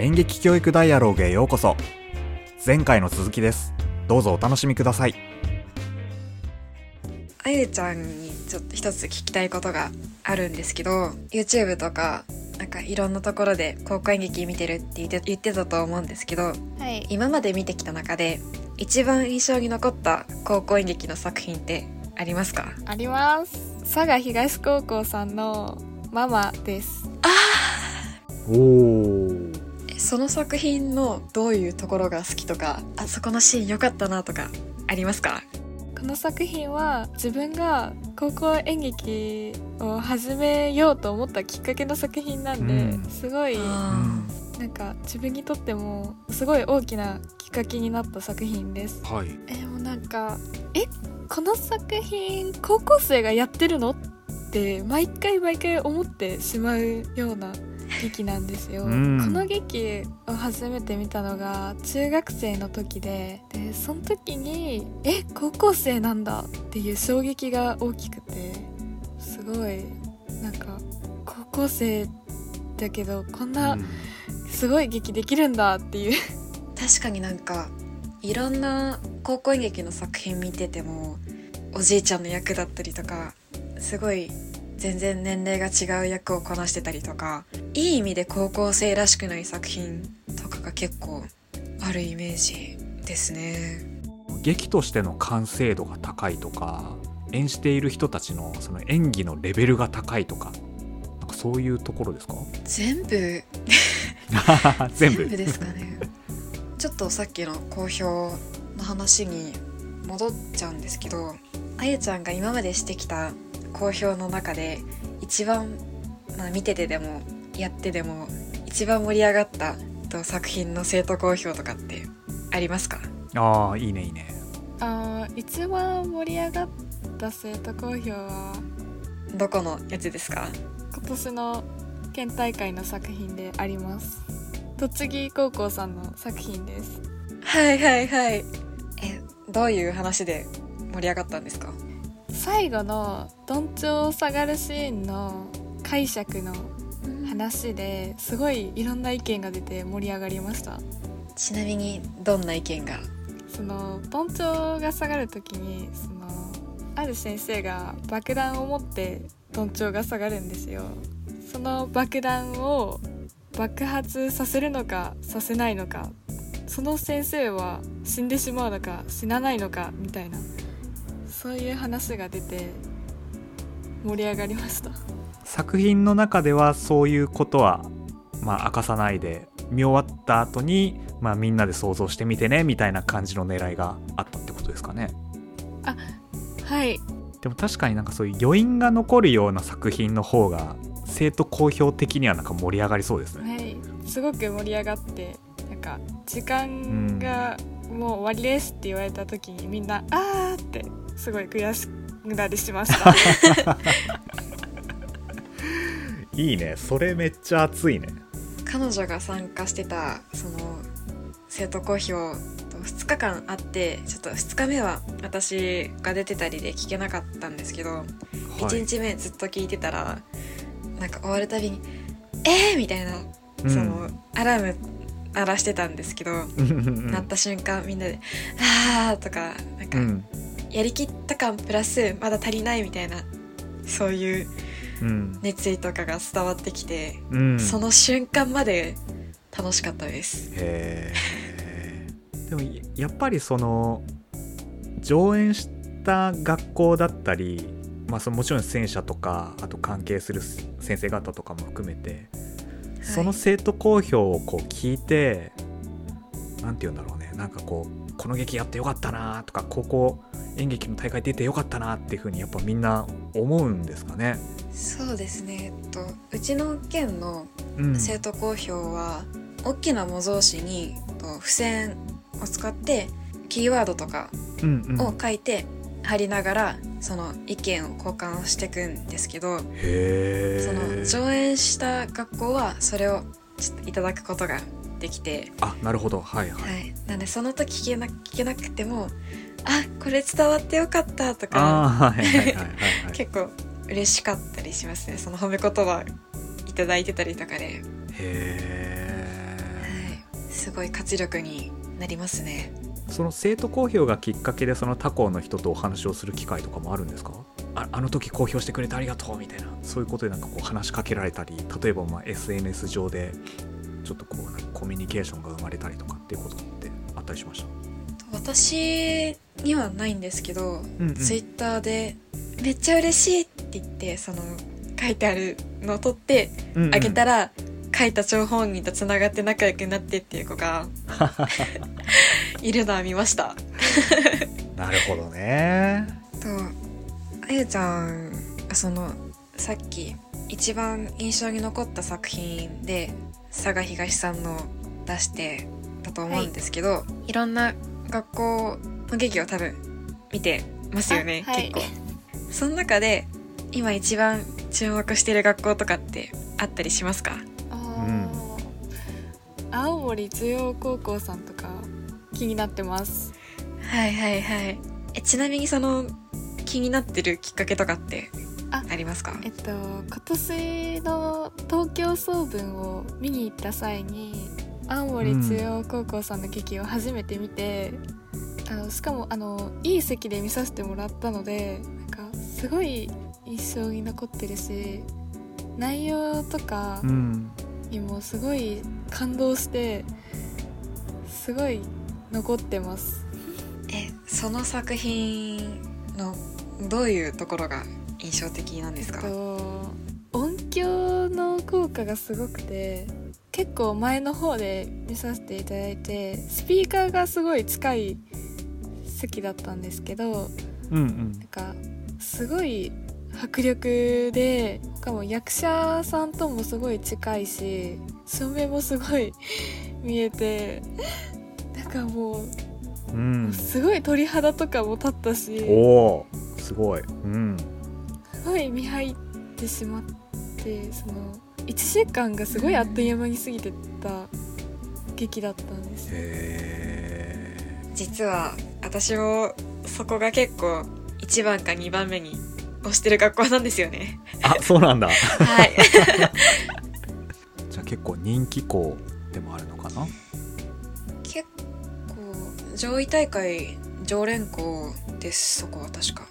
演劇教育ダイアローグへようこそ前回の続きですどうぞお楽しみくださいあゆちゃんにちょっと一つ聞きたいことがあるんですけど YouTube とかなんかいろんなところで高校演劇見てるって言って言ってたと思うんですけどはい。今まで見てきた中で一番印象に残った高校演劇の作品ってありますか？あります。佐賀東高校さんのママです。おおえその作品のどういうところが好きとかあそこのシーン良かったなとかありますか？この作品は自分が高校演劇を始めようと思ったきっかけの作品なんで、うん。すごいあなんか自分にとってもすごい大きなきっかけになった作品です。はい。えでもなんかえこの作品高校生がやってるの？って毎回毎回思ってしまうような劇なんですよ、うん。この劇を初めて見たのが中学生の時ででその時にえ高校生なんだっていう衝撃が大きくてすごいなんか高校生だけどこんなすごい劇できるんだっていう。確かになんかいろんな高校演劇の作品見ててもおじいちゃんの役だったりとかすごい全然年齢が違う役をこなしてたりとかいい意味で高校生らしくない作品とかが結構あるイメージですね。劇としての完成度が高いとか演じている人たちのその演技のレベルが高いとかなんかそういうところですか？全部？全部？ですかね。ちょっとさっきの好評の話に戻っちゃうんですけどあゆちゃんが今までしてきた好評の中で一番、まあ、見ててでもやってでも一番盛り上がったと作品の生徒好評とかってありますか？ああいいねいいね。あー一番盛り上がった生徒好評はどこのやつですか？今年の県大会の作品であります。栃木高校さんの作品です。はいはいはい。えどういう話で盛り上がったんですか？最後のどんちょう下がるシーンの解釈の話ですごいいろんな意見が出て盛り上がりました。ちなみにどんな意見が？そのどんちょうが下がる時にそのある先生が爆弾を持ってどんちょうが下がるんですよ。その爆弾を爆発させるのかさせないのかその先生は死んでしまうのか死なないのかみたいなそういう話が出て盛り上がりました。作品の中ではそういうことはまあ明かさないで見終わった後にまあみんなで想像してみてねみたいな感じの狙いがあったってことですかね。はい。でも確かになんかそういう余韻が残るような作品の方が生徒好評的にはなんか盛り上がりそうですね。はい。すごく盛り上がってなんか時間がもう終わりですって言われた時にみんなあーってすごい悔しくなりしました。いいね。それめっちゃ熱いね。彼女が参加してたその生徒好評と2日間あってちょっと2日目は私が出てたりで聞けなかったんですけど、はい。1日目ずっと聞いてたらなんか終わるたびに「えー!」みたいな、うん。そのアラーム鳴らしてたんですけど、うん。鳴った瞬間みんなで「あー」とかなんか、うんやりきった感プラスまだ足りないみたいなそういううん。熱意とかが伝わってきて、うん。その瞬間まで楽しかったです。へー。でもやっぱりその上演した学校だったり、まあ、そのもちろん出演者とかあと関係する先生方とかも含めて、その生徒好評をこう聞いてなんて言うんだろうね。なんかこうこの劇やってよかったなとか高校演劇の大会出てよかったなっていうふうにやっぱみんな思うんですかね。そうですね、えっと、うちの県のうん、生徒好評は、大きな模造紙にと付箋を使ってキーワードとかうんうん。を書いて貼りながらその意見を交換していくんですけど、へそのー上演した学校はそれをちょっといただくことができて、あなるほど。はいはい。はい、なんでその時聞けな聞けなくてもあこれ伝わってよかったとあかあはいはいはいはいはい。結構嬉しかったりしますね。その褒め言葉いただいてたりとかで、へすごい活力になりますね。その生徒公表がきっかけでその他校の人とお話をする機会とかもあるんですか？ああの時公表してくれてありがとうみたいな。そういうことでなんかこう話しかけられたり例えばまあ SNS 上でちょっとこうなんかコミュニケーションが生まれたりとかっていうことってあったりしました？私にはないんですけど、うんうん。ツイッターで「めっちゃ嬉しい」って言ってその書いてあるのを取ってうんうん。あげたら、書いた張本人とつながって仲良くなってっていう子が いるのは見ました。なるほどね。とあゆちゃんそのさっき一番印象に残った作品で佐賀東さんの出してたと思うんですけど、い、ろんな学校の劇を多分見てますよね、あはい。結構。その中で今一番注目してる学校とかってあったりしますか？青森中央高校さんとか気になってます。はいはいはい。えちなみにその気になってるきっかけとかってあありますか？えっと今年の東京総文を見に行った際に青森中央高校さんの劇を初めて見て、あのしかもあのいい席で見させてもらったのでなんかすごい印象に残ってるし内容とかうん。にもすごい感動してすごい残ってます。えその作品のどういうところが印象的なんですか、えっと音響の効果がすごくて結構前の方で見させていただいてスピーカーがすごい近い席だったんですけどうんうん。なんかすごい迫力でしかも役者さんともすごい近いし照明もすごい 見えてなんかもううん。すごい鳥肌とかも立ったし。おおすごい。うんすごい見入ってしまってその1時間がすごいあっという間に過ぎてた劇だったんです。へえ実は私もそこが結構1番か2番目に推してる学校なんですよね。あそうなんだ。はい。じゃあ結構人気校でもあるのかな？結構上位大会常連校ですそこは確か。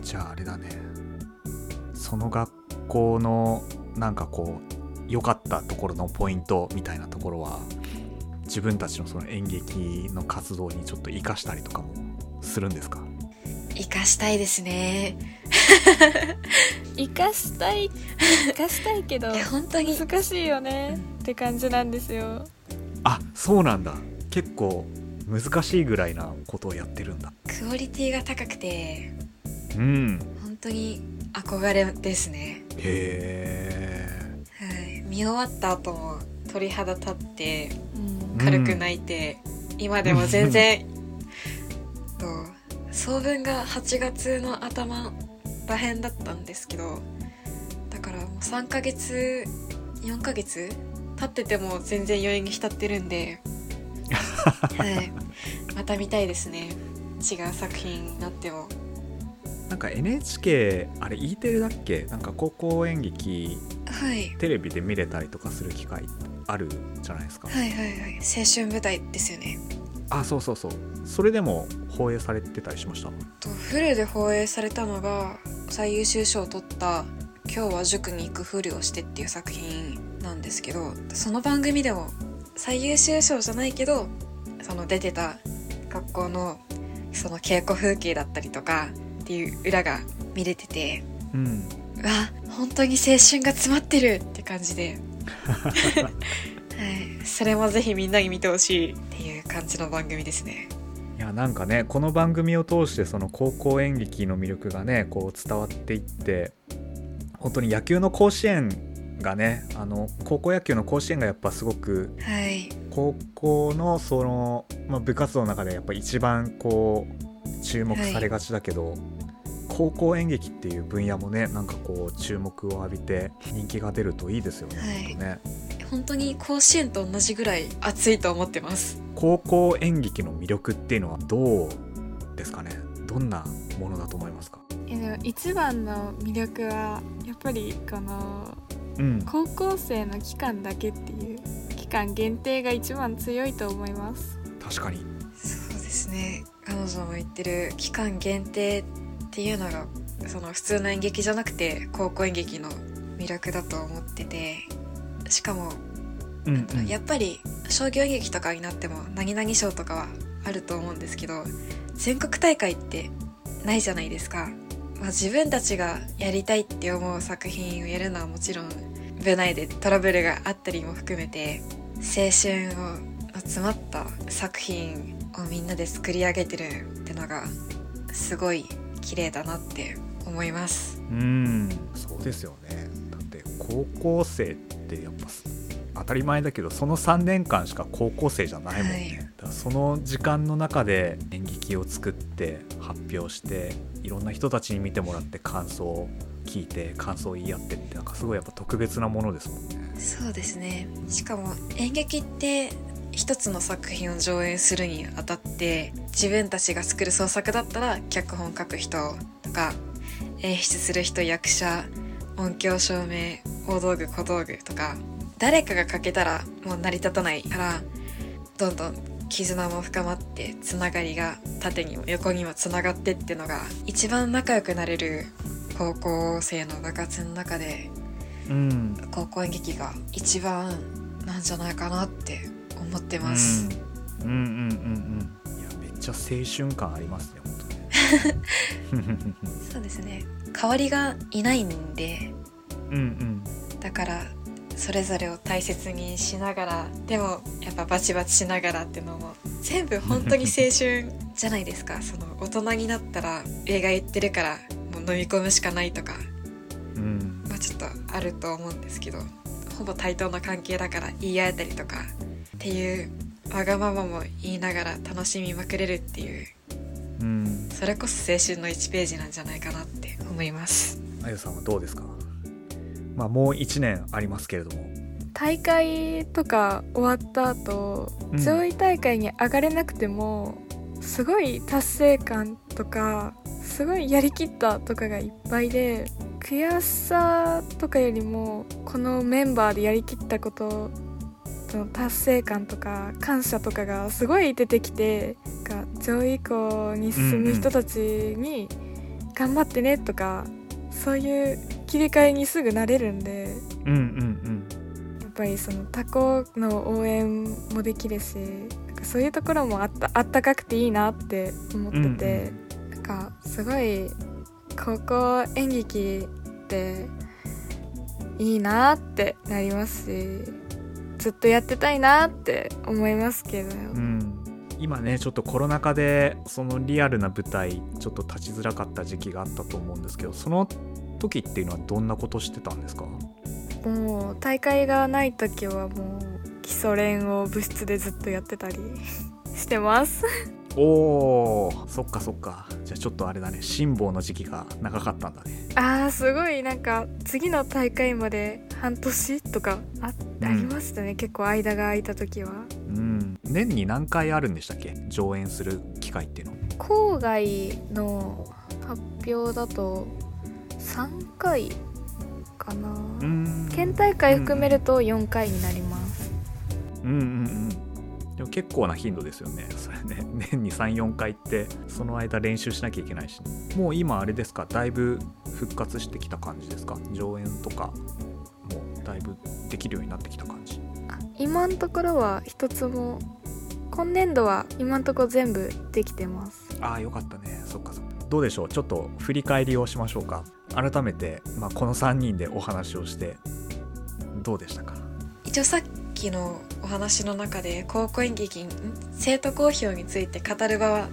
じゃああれだねその学校のなんかこう良かったところのポイントみたいなところは自分たちのその演劇の活動にちょっと生かしたりとかもするんですか？生かしたいですね。生かしたい。生かしたいけどえ本当に。難しいよね。って感じなんですよ。あそうなんだ。結構難しいぐらいなことをやってるんだ。クオリティが高くて。うん。本当に憧れですね。へえはい。見終わった後も鳥肌立ってうん。軽く泣いて、今でも全然と総分が8月の頭らへんだったんですけどだからもう3ヶ月4ヶ月経ってても全然余韻に浸ってるんで、はい、また見たいですね。違う作品になってもなんか NHK あれ E テレだっけ？なんか高校演劇はい。テレビで見れたりとかする機会あるじゃないですか、はいはいはい。青春舞台ですよね。あそうそうそう。それでも放映されてたりしました？とフルで放映されたのが最優秀賞を取った「今日は塾に行くふりをして」っていう作品なんですけどその番組でも最優秀賞じゃないけどその出てた学校のその稽古風景だったりとかっていう裏が見れててうん。うわ本当に青春が詰まってるって感じで、はい、それもぜひみんなに見てほしいっていう感じの番組ですね。いやなんかねこの番組を通してその高校演劇の魅力がねこう伝わっていって本当に野球の甲子園がねあの高校野球の甲子園がやっぱすごくはい。高校のその、まあ、部活動の中でやっぱ一番こう注目されがちだけど、高校演劇っていう分野もねなんかこう注目を浴びて人気が出るといいですよね,、はい。本当ね。本当に甲子園と同じぐらい熱いと思ってます。高校演劇の魅力っていうのはどうですかね？どんなものだと思いますか？一番の魅力はやっぱりこのうん。高校生の期間だけっていう期間限定が一番強いと思います。確かに。そうですね。彼女も言ってる期間限定っていうのがその普通の演劇じゃなくて高校演劇の魅力だと思っててしかも、うんうん。やっぱり商業演劇とかになっても何々賞とかはあると思うんですけど全国大会ってないじゃないですか、まあ、自分たちがやりたいって思う作品をやるのはもちろん部内でトラブルがあったりも含めて青春を詰まった作品をみんなで作り上げてるってのがすごい綺麗だなって思います。うん。そうですよね。だって高校生ってやっぱ当たり前だけどその3年間しか高校生じゃないもんね、はい。だからその時間の中で演劇を作って発表していろんな人たちに見てもらって感想を聞いて感想を言い合ってってなんかすごいやっぱ特別なものですもんね。そうですね。しかも演劇って一つの作品を上演するにあたって自分たちが作る創作だったら脚本書く人とか演出する人役者音響照明大道具小道具とか誰かが欠けたらもう成り立たないからどんどん絆も深まってつながりが縦にも横にもつながってってのが一番仲良くなれる高校生の部活の中でうん。高校演劇が一番なんじゃないかなって思ってます、うん、うんうんうんうん。いやめっちゃ青春感ありますね本当ね。そうですね。代わりがいないんで。うんうん。だからそれぞれを大切にしながらでもやっぱバチバチしながらっていうのも全部本当に青春じゃないですか。その大人になったら映画言ってるからもう飲み込むしかないとかうん。まあちょっとあると思うんですけどほぼ対等な関係だから言い合えたりとかっていうわがままも言いながら楽しみまくれるっていううん。それこそ青春の1ページなんじゃないかなって思います。あゆさんはどうですか？まあもう1年ありますけれども。大会とか終わった後、うん。上位大会に上がれなくてもすごい達成感とかすごいやりきったとかがいっぱいで悔しさとかよりもこのメンバーでやりきったことの達成感とか感謝とかがすごい出てきてが上位以降に進む人たちに頑張ってねとかそういう切り替えにすぐなれるんでうんうんやっぱりその他校の応援もできるしなんかそういうところもあったあったかくていいなって思ってて、なんかすごい高校演劇っていいなってなりますしずっとやってたいなって思いますけど、うん。うん今ねちょっとコロナ禍でそのリアルな舞台ちょっと立ちづらかった時期があったと思うんですけどその時っていうのはどんなことしてたんですか？もう大会がない時はもう基礎練を部室でずっとやってたり してます。おーそっかそっか。じゃあちょっとあれだね。辛抱の時期が長かったんだね。あーすごい。なんか次の大会まで半年とかあ,、うんありましたね結構間が空いた時は。うん。年に何回あるんでしたっけ？上演する機会っていうの。郊外の発表だと3回かな、うん。県大会含めると4回になります、うんうんうん。でも結構な頻度ですよね。それね。年に34回ってその間練習しなきゃいけないし、もう今あれですか？だいぶ復活してきた感じですか？上演とかだいぶできるようになってきた感じ。あ今のところは一つも今年度は今のところ全部できてます。ああよかったね。そっかそっか。どうでしょう？ちょっと振り返りをしましょうか。改めて、まあ、この3人でお話をしてどうでしたか？一応さっきのお話の中で高校演劇ん？生徒公表について語る場は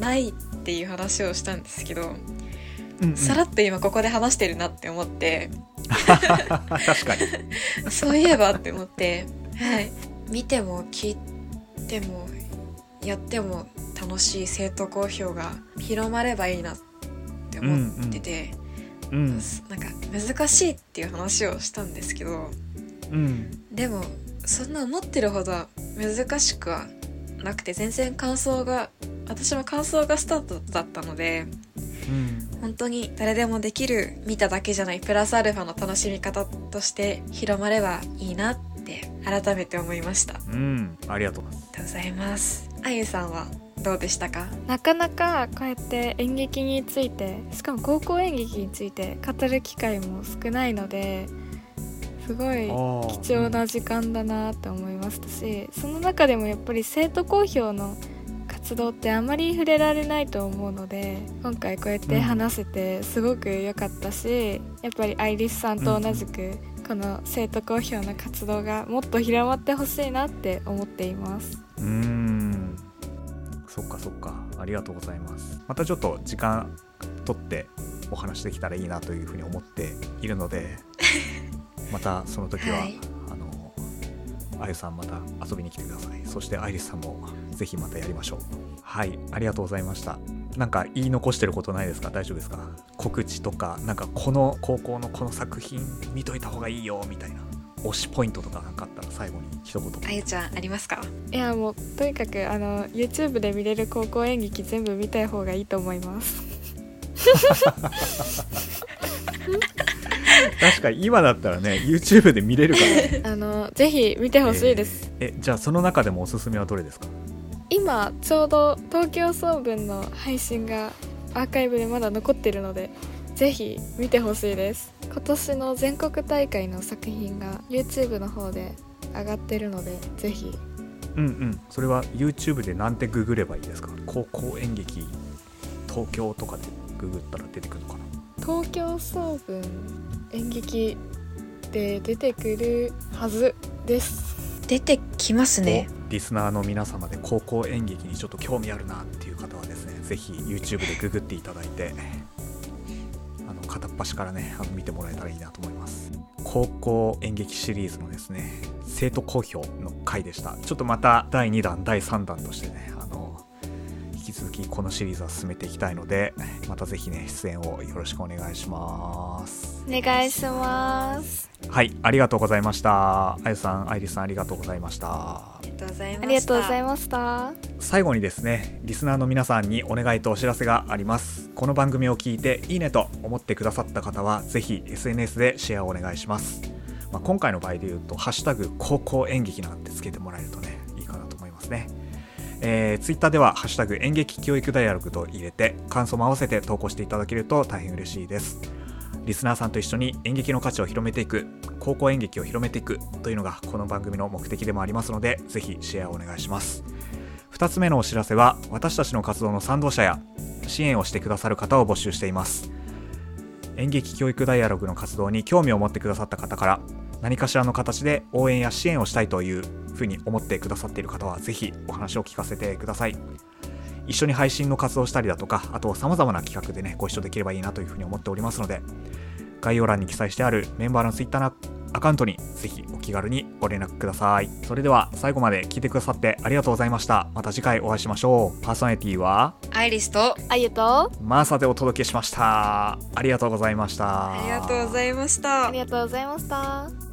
ないっていう話をしたんですけど、うん、うん、さらっと今ここで話してるなって思って 確かに。そういえばって思って、はい、見ても聞いてもやっても楽しい生徒公表が広まればいいなって思ってて、うんなんか難しいっていう話をしたんですけどうん。でもそんな思ってるほどは難しくはなくて全然感想が私も感想がスタートだったのでうん本当に誰でもできる見ただけじゃないプラスアルファの楽しみ方として広まればいいなっって改めて思いました。あうんありがとうございます。りがとうございます。あゆさんはどうでしたか？なかなかこうやって演劇についてしかも高校演劇について語る機会も少ないのですごい貴重な時間だなって思いましたしその中でもやっぱり生徒公表の活動ってあまり触れられないと思うので今回こうやって話せてすごく良かったし、やっぱりアイリスさんと同じくこの生徒公表の活動がもっと広まってほしいなって思っています。うーん。そっかそっか。ありがとうございます。またちょっと時間取ってお話できたらいいなというふうに思っているので またその時は、はい。あのあゆさんまた遊びに来てください。そしてアイリスさんもぜひまたやりましょう。はいありがとうございました。なんか言い残してることないですか？大丈夫ですか？告知とかなんかこの高校のこの作品見といた方がいいよみたいな推しポイントとかなかったら最後に一言。あゆちゃんありますか？いやもうとにかくあの YouTube で見れる高校演劇全部見たい方がいいと思います。確かに今だったらね YouTube で見れるから。ね あのぜひ見てほしいです。えーえじゃあその中でもおすすめはどれですか？今ちょうど東京総文の配信がアーカイブでまだ残ってるのでぜひ見てほしいです。今年の全国大会の作品が YouTube の方で上がってるのでぜひ。うんうん。それは YouTube でなんてググればいいですか？高校演劇東京とかでググったら出てくるのかな？東京総文演劇で出てくるはずです。出てきますね。おリスナーの皆様で高校演劇にちょっと興味あるなっていう方はですねぜひ YouTube でググっていただいてあの片っ端からねあの見てもらえたらいいなと思います。高校演劇シリーズのですね生徒好評の回でした。ちょっとまた第2弾第3弾としてねあの引き続きこのシリーズは進めていきたいのでまたぜひね出演をよろしくお願いします。お願いします。はいありがとうございました。あゆさんアイリスさんありがとうございましたとうございました。ありがとうございました。最後にですねリスナーの皆さんにお願いとお知らせがあります。この番組を聞いていいねと思ってくださった方はぜひ SNS でシェアをお願いします、まあ、今回の場合で言うと「ハッシュタグ高校演劇」なんてつけてもらえるとねいいかなと思いますね。えー、ツイッターでは「ハッシュタグ演劇教育ダイアログ」と入れて感想も合わせて投稿していただけると大変嬉しいです。リスナーさんと一緒に演劇の価値を広めていく高校演劇を広めていくというのがこの番組の目的でもありますのでぜひシェアをお願いします。2つ目のお知らせは私たちの活動の賛同者や支援をしてくださる方を募集しています。演劇教育ダイアログの活動に興味を持ってくださった方から何かしらの形で応援や支援をしたいというふうに思ってくださっている方はぜひお話を聞かせてください。一緒に配信の活動をしたりだとかあと様々な企画でねご一緒できればいいなというふうに思っておりますので概要欄に記載してあるメンバーの Twitter のアカウントにぜひお気軽にご連絡ください。それでは最後まで聞いてくださってありがとうございました。また次回お会いしましょう。パーソナリティはアイリスとあゆとマーサでお届けしました。ありがとうございました。ありがとうございました。ありがとうございました